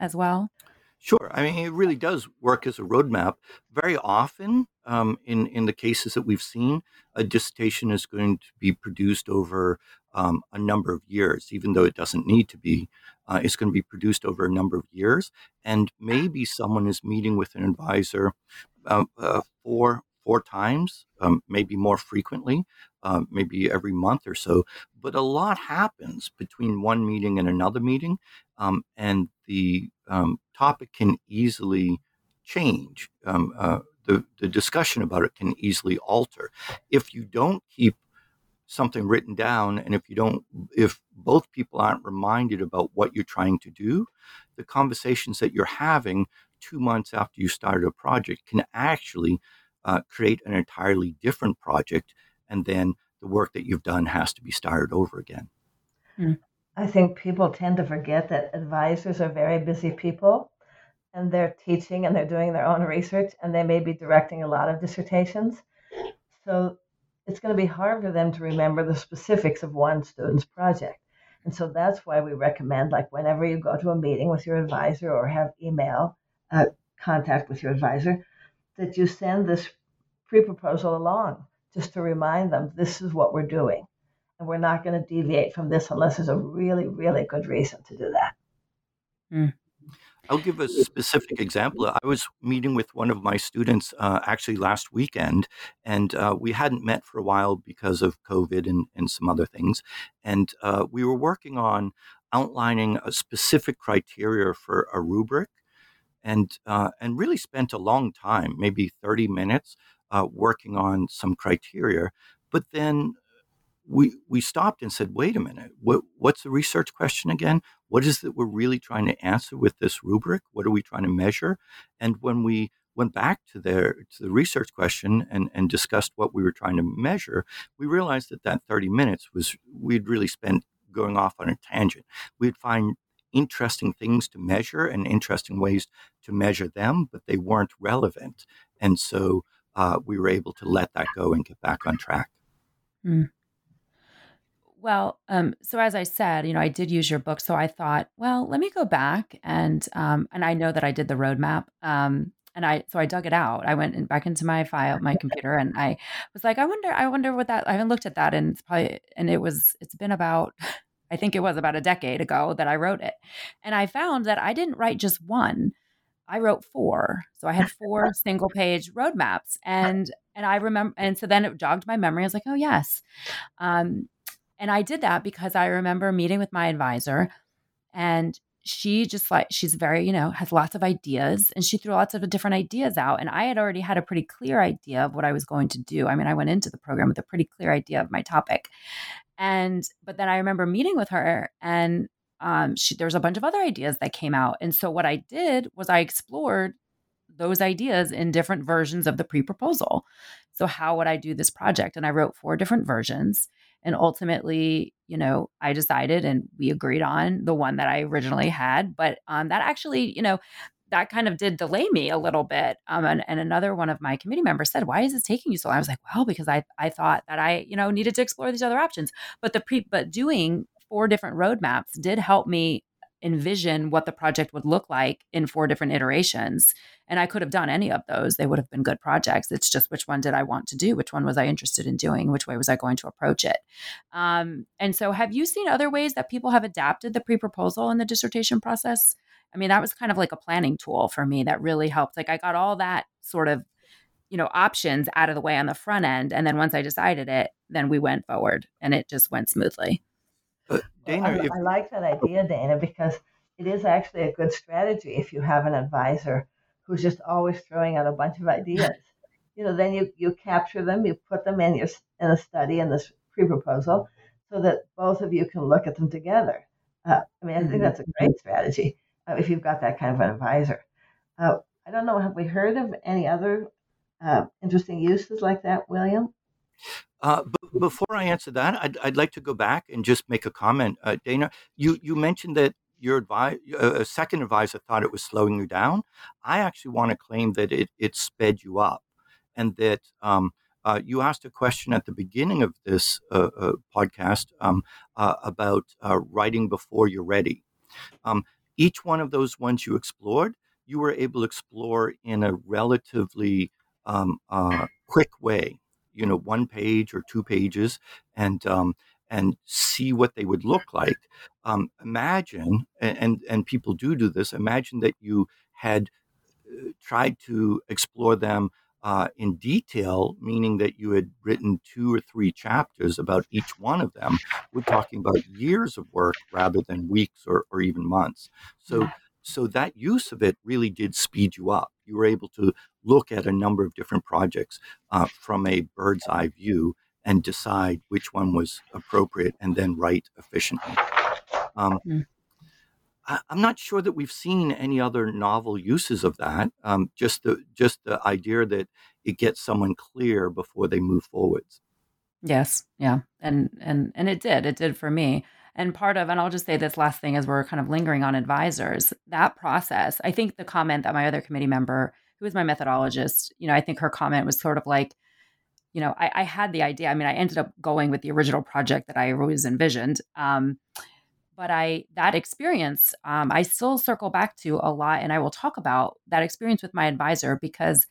as well? Sure. I mean, it really does work as a roadmap. Very often, um, in in the cases that we've seen, a dissertation is going to be produced over um, a number of years, even though it doesn't need to be. Uh, it's going to be produced over a number of years, and maybe someone is meeting with an advisor uh, uh, four four times, um, maybe more frequently, um, maybe every month or so. But a lot happens between one meeting and another meeting, um, and the um, topic can easily change. Um, uh, the, the discussion about it can easily alter. If you don't keep something written down and if you don't if both people aren't reminded about what you're trying to do the conversations that you're having two months after you started a project can actually uh, create an entirely different project and then the work that you've done has to be started over again mm. I think people tend to forget that advisors are very busy people and they're teaching and they're doing their own research and they may be directing a lot of dissertations so it's going to be hard for them to remember the specifics of one student's project. And so that's why we recommend, like, whenever you go to a meeting with your advisor or have email uh, contact with your advisor, that you send this pre proposal along just to remind them this is what we're doing. And we're not going to deviate from this unless there's a really, really good reason to do that. Mm. I'll give a specific example. I was meeting with one of my students uh, actually last weekend, and uh, we hadn't met for a while because of COVID and, and some other things. And uh, we were working on outlining a specific criteria for a rubric, and uh, and really spent a long time, maybe thirty minutes, uh, working on some criteria. But then we we stopped and said, wait a minute, what what's the research question again? What is it we're really trying to answer with this rubric? What are we trying to measure? And when we went back to their to the research question and and discussed what we were trying to measure, we realized that that 30 minutes was we'd really spent going off on a tangent. We'd find interesting things to measure and interesting ways to measure them, but they weren't relevant. And so uh, we were able to let that go and get back on track. Mm. Well, um, so as I said, you know, I did use your book, so I thought, well, let me go back and um, and I know that I did the roadmap, um, and I so I dug it out. I went in, back into my file, my computer, and I was like, I wonder, I wonder what that. I haven't looked at that, and it's probably and it was it's been about. I think it was about a decade ago that I wrote it. And I found that I didn't write just one. I wrote four. So I had four single page roadmaps. And and I remember and so then it jogged my memory. I was like, oh yes. Um, and I did that because I remember meeting with my advisor and she just like she's very you know has lots of ideas and she threw lots of different ideas out and i had already had a pretty clear idea of what i was going to do. I mean i went into the program with a pretty clear idea of my topic. And but then i remember meeting with her and um, she, a bunch of other ideas that came out. And so what i did was i explored those ideas in different versions of the pre-proposal. So how would i do this project? And i wrote four different versions and ultimately, you know, I decided and we agreed on the one that I originally had. But um, that actually, you know, that kind of did delay me a little bit. Um, and, and another one of my committee members said, "Why is this taking you so long?" I was like, "Well, because I I thought that I you know needed to explore these other options." But the pre but doing four different roadmaps did help me envision what the project would look like in four different iterations. And I could have done any of those. They would have been good projects. It's just which one did I want to do? Which one was I interested in doing? Which way was I going to approach it? Um, and so, have you seen other ways that people have adapted the pre proposal in the dissertation process? I mean, that was kind of like a planning tool for me that really helped. Like, I got all that sort of you know options out of the way on the front end and then once i decided it then we went forward and it just went smoothly uh, Dana, I, if, I like that idea, Dana, because it is actually a good strategy if you have an advisor who's just always throwing out a bunch of ideas. You know, then you, you capture them, you put them in your in a study in this pre-proposal, so that both of you can look at them together. Uh, I mean, I think mm-hmm. that's a great strategy. uh, if you've got that kind of an advisor. Uh, I don't know, have we heard of any other uh, interesting uses like that, William? Uh, before I answer that, I'd, I'd like to go back and just make a comment. Uh, Dana, you, you mentioned that your advi- a second advisor thought it was slowing you down. I actually want to claim that it, it sped you up and that um, uh, you asked a question at the beginning of this uh, uh, podcast um, uh, about uh, writing before you're ready. Um, each one of those ones you explored, you were able to explore in a relatively um, quick way. You know, one page or two pages, and um, and see what they would look like. Um, imagine, and and people do do this. Imagine that you had tried to explore them uh, in detail, meaning that you had written two or three chapters about each one of them. We're talking about years of work rather than weeks or, or even months. So, so that use of it really did speed you up. You were able to look at a number of different projects uh, from a bird's eye view and decide which one was appropriate and then write efficiently. Um, mm. I, am not sure that we've seen any other novel uses of that. Um, just the just the idea that it gets someone clear before they move forwards. Yes, yeah, and and and it did. It did for me. And part of, and I'll just say this last thing as we're kind of lingering on advisors, that process. I think the comment that my other committee member, who was my methodologist, you know, I think her comment was sort of like, you know, I, I had the idea. I mean, I ended up going with the original project that I always envisioned. Um, but I that experience um, I still circle back to a lot, and I will talk about that experience with my advisor because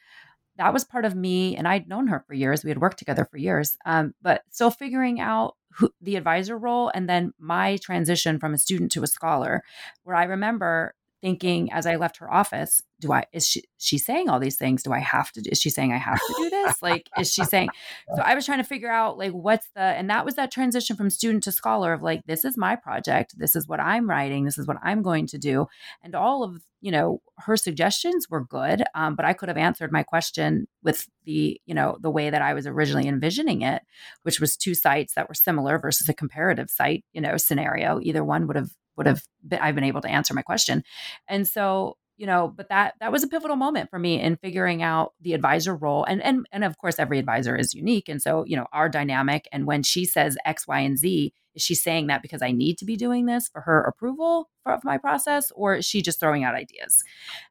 that was part of me, and I'd known her for years. We had worked together for years, um, but still figuring out who, the advisor role, and then my transition from a student to a scholar, where I remember thinking as I left her office, do I is she she saying all these things? Do I have to is she saying I have to do this? Like is she saying so I was trying to figure out like what's the and that was that transition from student to scholar of like this is my project, this is what I'm writing, this is what I'm going to do. And all of, you know, her suggestions were good, um, but I could have answered my question with the, you know, the way that I was originally envisioning it, which was two sites that were similar versus a comparative site, you know, scenario. Either one would have would have been, I've been able to answer my question. And so, you know, but that that was a pivotal moment for me in figuring out the advisor role. And and and of course every advisor is unique. And so, you know, our dynamic and when she says X, Y, and Z, is she saying that because I need to be doing this for her approval of my process, or is she just throwing out ideas?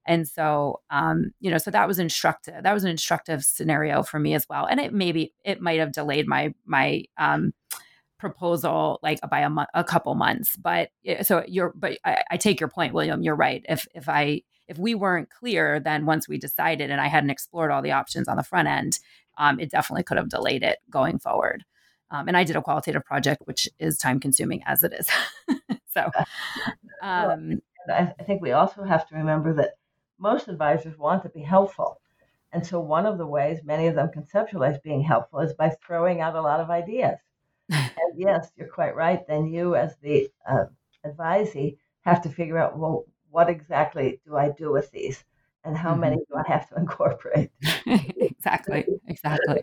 And so, um, you know, so that was instructive. That was an instructive scenario for me as well. And it maybe it might have delayed my my um, proposal like by a a couple months. But so you're, but I, I take your point, William. You're right. If if I if we weren't clear, then once we decided and I hadn't explored all the options on the front end, um, it definitely could have delayed it going forward. Um, and I did a qualitative project, which is time consuming as it is. so, um, I think we also have to remember that most advisors want to be helpful. And so, one of the ways many of them conceptualize being helpful is by throwing out a lot of ideas and yes, you're quite right. Then you, as the uh, advisee, have to figure out well, what exactly do I do with these, and how mm-hmm. many do I have to incorporate? exactly, exactly.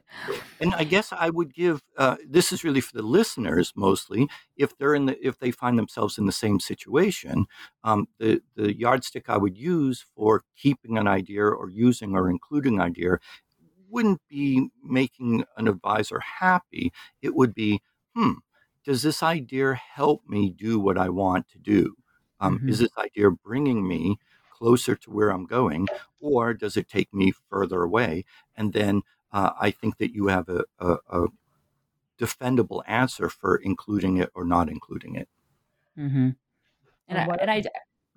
And I guess I would give uh, this is really for the listeners mostly. If they're in the if they find themselves in the same situation, um, the the yardstick I would use for keeping an idea or using or including idea wouldn't be making an advisor happy. It would be hmm, does this idea help me do what I want to do? Um, mm-hmm. Is this idea bringing me closer to where I'm going, or does it take me further away? And then uh, I think that you have a, a, a, defendable answer for including it or not including it. Mm-hmm. And, I, and I,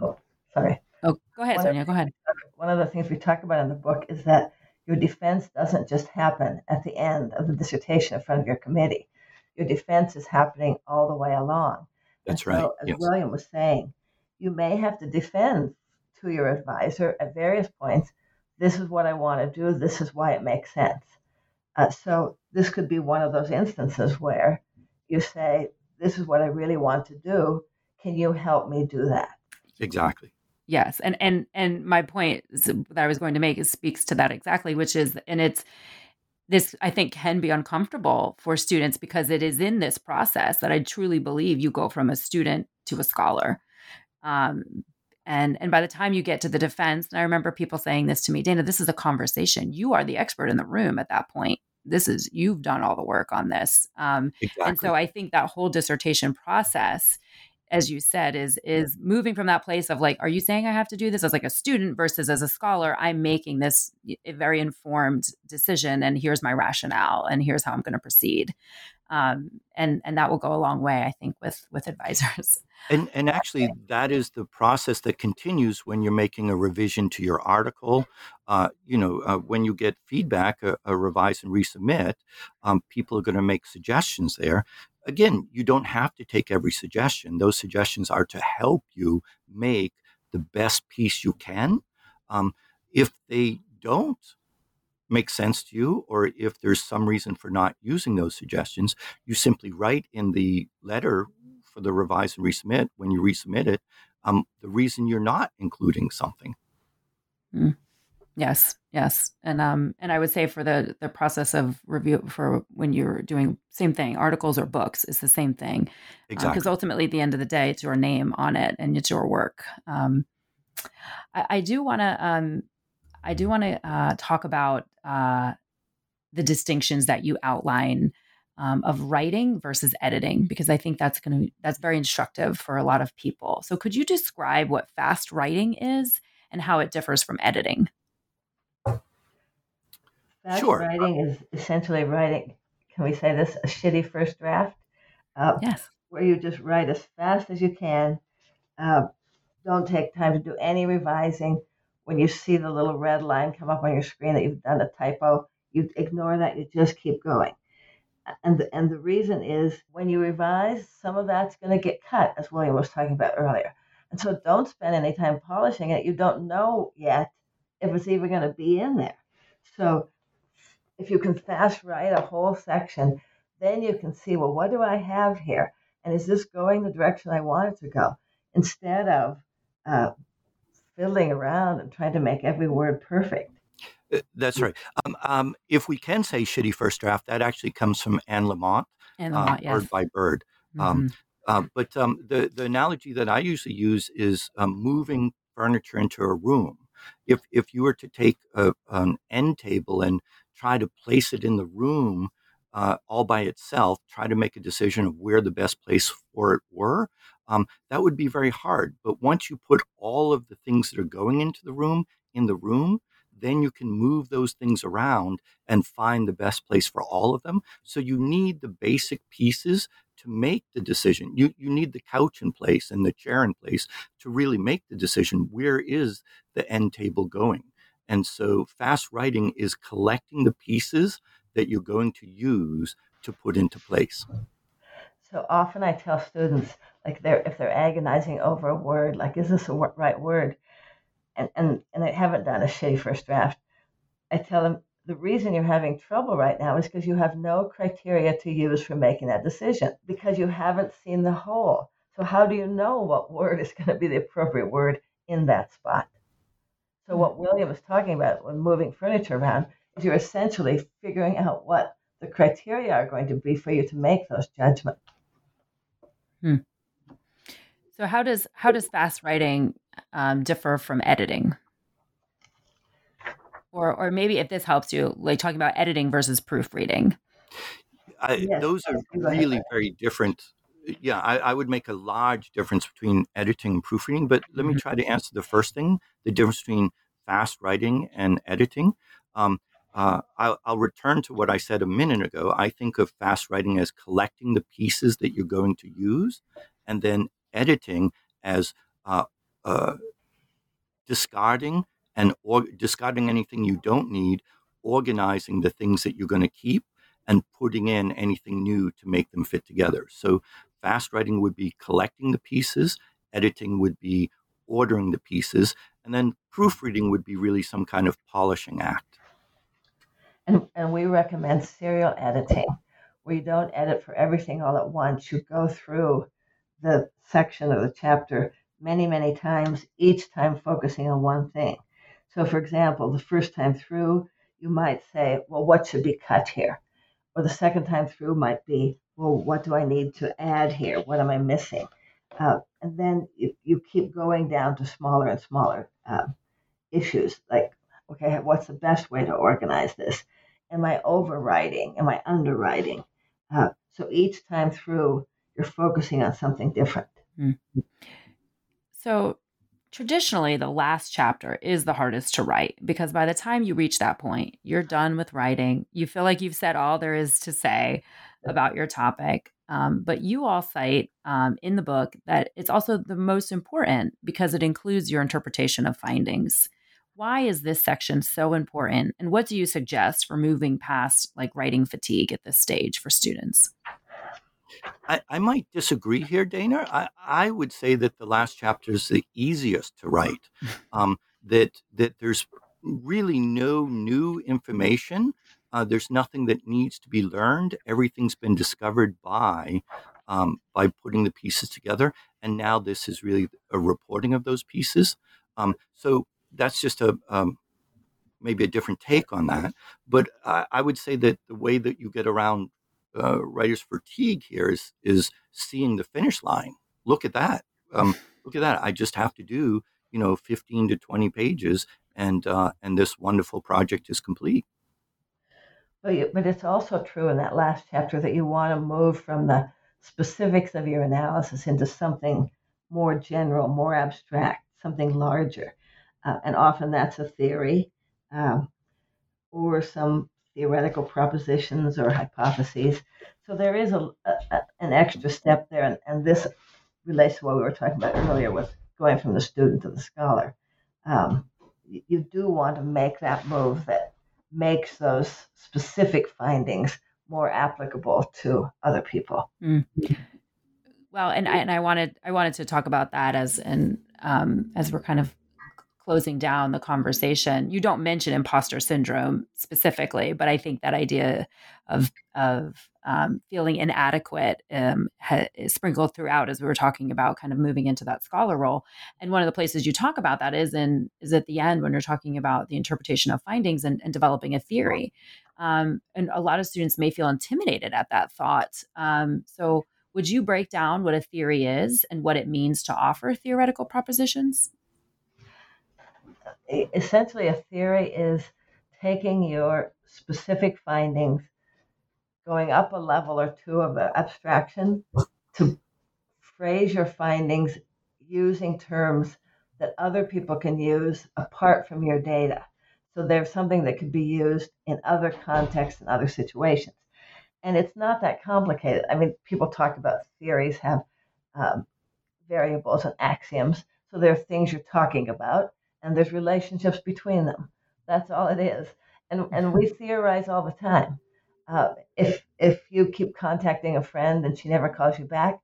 oh, sorry. Oh, go ahead, one Sonja. Of, go ahead. One of the things we talk about in the book is that your defense doesn't just happen at the end of the dissertation in front of your committee your defense is happening all the way along. That's so, right. As yes. William was saying, you may have to defend to your advisor at various points this is what I want to do, this is why it makes sense. Uh, so, this could be one of those instances where you say, This is what I really want to do. Can you help me do that? Exactly. Yes, and and and my point that I was going to make is speaks to that exactly, which is, and it's this i think can be uncomfortable for students because it is in this process that i truly believe you go from a student to a scholar um, and and by the time you get to the defense and i remember people saying this to me dana this is a conversation. You are the expert in the room at that point. This is you've done all the work on this. Um, exactly. and so i think that whole dissertation process as you said is is moving from that place of like are you saying i have to do this as like a student versus as a scholar? I'm making this a very informed decision and here's my rationale and here's how i'm going to proceed. Um, and and that will go a long way i think with with advisors and and actually that is the process that continues when you're making a revision to your article uh, you know uh, when you get feedback a, a revise and resubmit um, people are going to make suggestions there again, you don't have to take every suggestion. Those suggestions are to help you make the best piece you can. Um, if they don't make sense to you, or if there's some reason for not using those suggestions, you simply write in the letter for the revise and resubmit when you resubmit it um, the reason you're not including something. Mm. Yes, yes, and um, and I would say for the the process of review for when you're doing same thing, articles or books, is the same thing, exactly. Because uh, ultimately, at the end of the day, it's your name on it and it's your work. Um, I, I do want to um, I do want to uh, talk about uh, the distinctions that you outline um, of writing versus editing because I think that's going to that's very instructive for a lot of people. So, could you describe what fast writing is and how it differs from editing? Fast sure. writing is essentially writing, can we say this, a shitty first draft? Uh, yes. Where you just write as fast as you can. Uh, don't take time to do any revising. When you see the little red line come up on your screen that you've done a typo, you ignore that, you just keep going. And the, and the reason is when you revise, some of that's going to get cut, as William was talking about earlier. And so don't spend any time polishing it. You don't know yet if it's even going to be in there. So if you can fast write a whole section, then you can see, well, what do I have here? And is this going the direction I want it to go? Instead of uh, fiddling around and trying to make every word perfect. Uh, that's right. Um, um, if we can say shitty first draft, that actually comes from Anne Lamott, Anne Lamott uh, yes. Bird by Bird. Um, mm-hmm. uh, but um, the, the analogy that I usually use is um, moving furniture into a room. If, if you were to take a, an end table and try to place it in the room uh, all by itself, try to make a decision of where the best place for it were, um, that would be very hard. But once you put all of the things that are going into the room in the room, then you can move those things around and find the best place for all of them. So you need the basic pieces to make the decision. You, you need the couch in place and the chair in place to really make the decision. Where is the end table going? And so fast writing is collecting the pieces that you're going to use to put into place. So often I tell students, like they're if they're agonizing over a word, like is this a right word, and and and they haven't done a shitty first draft, I tell them the reason you're having trouble right now is because you have no criteria to use for making that decision because you haven't seen the whole. So how do you know what word is going to be the appropriate word in that spot? So what William was talking about when moving furniture around is you're essentially figuring out what the criteria are going to be for you to make those judgments. Hmm. So how does how does fast writing um, differ from editing? Or or maybe if this helps you, like talking about editing versus proofreading. I, yes, those are really very different. Yeah, I, I, would make a large difference between editing and proofreading. But let me mm-hmm. try to answer the first thing: the difference between fast writing and editing. Um, uh, I'll, I'll, return to what I said a minute ago. I think of fast writing as collecting the pieces that you're going to use, and then editing as uh, uh, discarding and or, discarding anything you don't need, organizing the things that you're going to keep, and putting in anything new to make them fit together. So, fast writing would be collecting the pieces, editing would be ordering the pieces, and then proofreading would be really some kind of polishing act. And, and we recommend serial editing, where you don't edit for everything all at once. You go through the section of the chapter many, many times, each time focusing on one thing. So, for example, the first time through, you might say, Well, what should be cut here? Or the second time through might be, Well, what do I need to add here? What am I missing? Uh, and then you, you, keep going down to smaller and smaller uh, issues like, okay, what's the best way to organize this? Am I overwriting? Am I underwriting? Uh, so each time through, you're focusing on something different. Mm-hmm. So traditionally, the last chapter is the hardest to write because by the time you reach that point, you're done with writing. You feel like you've said all there is to say about your topic. Um, but you all cite um, in the book that it's also the most important because it includes your interpretation of findings. Why is this section so important? And what do you suggest for moving past like writing fatigue at this stage for students? I, I might disagree here, Dana. I, I would say that the last chapter is the easiest to write. Um, that that there's really no new information. Uh, there's nothing that needs to be learned. Everything's been discovered by um, by putting the pieces together, and now this is really a reporting of those pieces. Um, so that's just a um, maybe a different take on that. But I, I, would say that the way that you get around uh, writer's fatigue here is is seeing the finish line. Look at that. Um, look at that. I just have to do you know 15 to 20 pages, and uh, and this wonderful project is complete. But, but it's also true in that last chapter that you want to move from the specifics of your analysis into something more general, more abstract, something larger. Uh, and often that's a theory um, or some theoretical propositions or hypotheses. So there is a, a an extra step there, and, and, this relates to what we were talking about earlier with going from the student to the scholar. Um, you, do want to make that move that makes those specific findings more applicable to other people. Mm. Well, and I, and I wanted I wanted to talk about that as and um, as we're kind of closing down the conversation. You don't mention imposter syndrome specifically, but I think that idea of of um, feeling inadequate um, ha- sprinkled throughout as we were talking about kind of moving into that scholar role. And one of the places you talk about that is in is at the end when you're talking about the interpretation of findings and, and developing a theory. Um, and a lot of students may feel intimidated at that thought. Um, so would you break down what a theory is and what it means to offer theoretical propositions? Essentially a theory is taking your specific findings, going up a level or two of abstraction to phrase your findings using terms that other people can use apart from your data. So there's something that could be used in other contexts and other situations. And it's not that complicated. I mean, people talk about theories have um, variables and axioms. So there are things you're talking about and there's relationships between them. That's all it is. And and we theorize all the time. Uh, if if you keep contacting a friend and she never calls you back,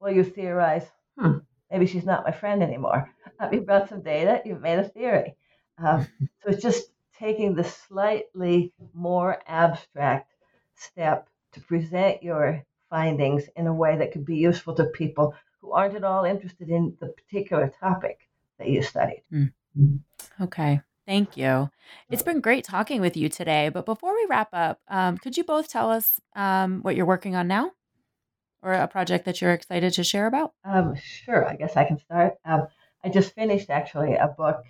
well, you theorize, hmm, maybe she's not my friend anymore. Uh, you've got some data, you've made a theory. Um, so it's just taking the slightly more abstract step to present your findings in a way that could be useful to people who aren't at all interested in the particular topic that you studied. Mm. Okay. Thank you. It's been great talking with you today. But before we wrap up, um, could you both tell us um, what you're working on now or a project that you're excited to share about? Um, sure. I guess I can start. Um, I just finished actually a book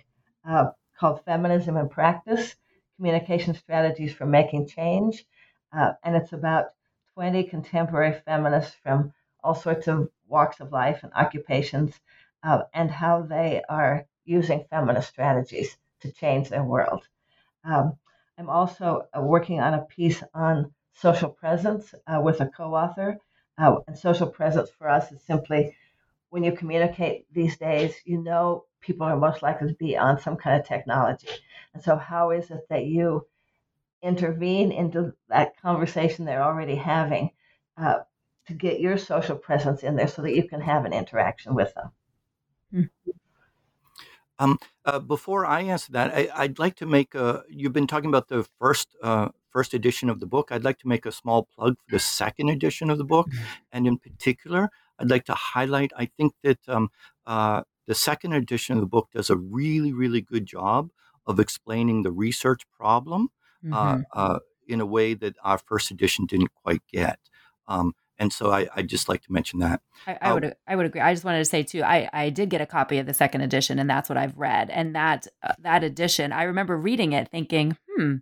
uh, called Feminism in Practice Communication Strategies for Making Change. Uh, and it's about 20 contemporary feminists from all sorts of walks of life and occupations uh, and how they are using feminist strategies to change their world. Um, I'm also uh, working on a piece on social presence uh, with a co author. Uh, and social presence for us is simply when you communicate these days, you know people are most likely to be on some kind of technology. And so, how is it that you intervene into that conversation they're already having uh, to get your social presence in there so that you can have an interaction with them? Um, uh, before I answer that, I, would like to make a. You've been talking about the first uh, first edition of the book. I'd like to make a small plug for the second edition of the book, mm-hmm. and in particular, I'd like to highlight. I think that um, uh, the second edition of the book does a really, really good job of explaining the research problem uh, mm-hmm. uh, in a way that our first edition didn't quite get. Um, and so I, I just like to mention that. I, I, would I would agree. I just wanted to say too. I I did get a copy of the second edition, and that's what I've read. And that uh, that edition, I remember reading it, thinking, hmm,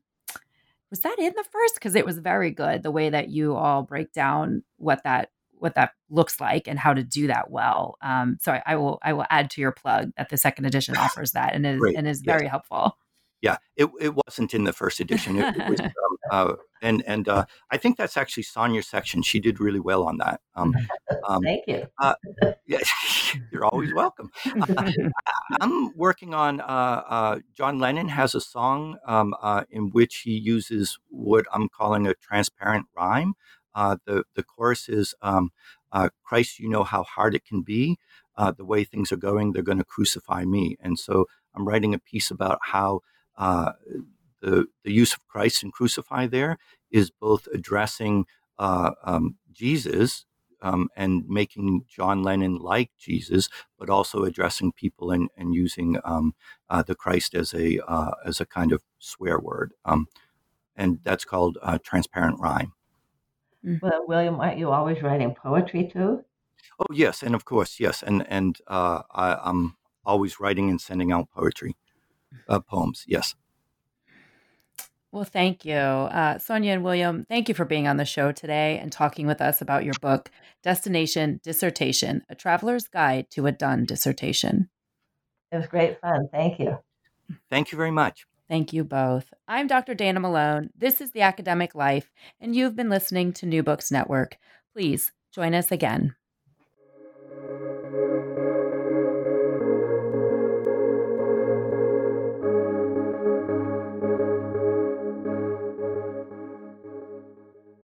was that in the first? Because it was very good. The way that you all break down what that what that looks like and how to do that well. Um, so I, I, will I will add to your plug that the second edition offers that and is Great. and is very yes. helpful. Yeah, it, it wasn't in the first edition. It, it was, um, uh, and and uh, I think that's actually Sonja's section. She did really well on that. Um, um, Thank you. Uh, you're always welcome. Uh, I'm working on. Uh, uh, John Lennon has a song um, in which he uses what I'm calling a transparent rhyme. the the chorus is um, Christ, you know how hard it can be. the way things are going, they're going to crucify me. And so I'm writing a piece about how uh, the, the use of Christ and crucify there is both addressing uh, um, Jesus um, and making John Lennon like Jesus, but also addressing people and, and using um, uh, the Christ as a uh, as a kind of swear word, um, and that's called uh, transparent rhyme. Mm-hmm. Well, William, aren't you always writing poetry too? Oh yes, and of course yes, and and uh, I, am always writing and sending out poetry, uh, poems. Yes. Well, thank you. Uh, Sonja and William, thank you for being on the show today and talking with us about your book, Destination Dissertation A Traveler's Guide to a Done Dissertation. It was great fun. Thank you. Thank you very much. Thank you both. I'm Dr. Dana Malone. This is The Academic Life, and you've been listening to New Books Network. Please join us again.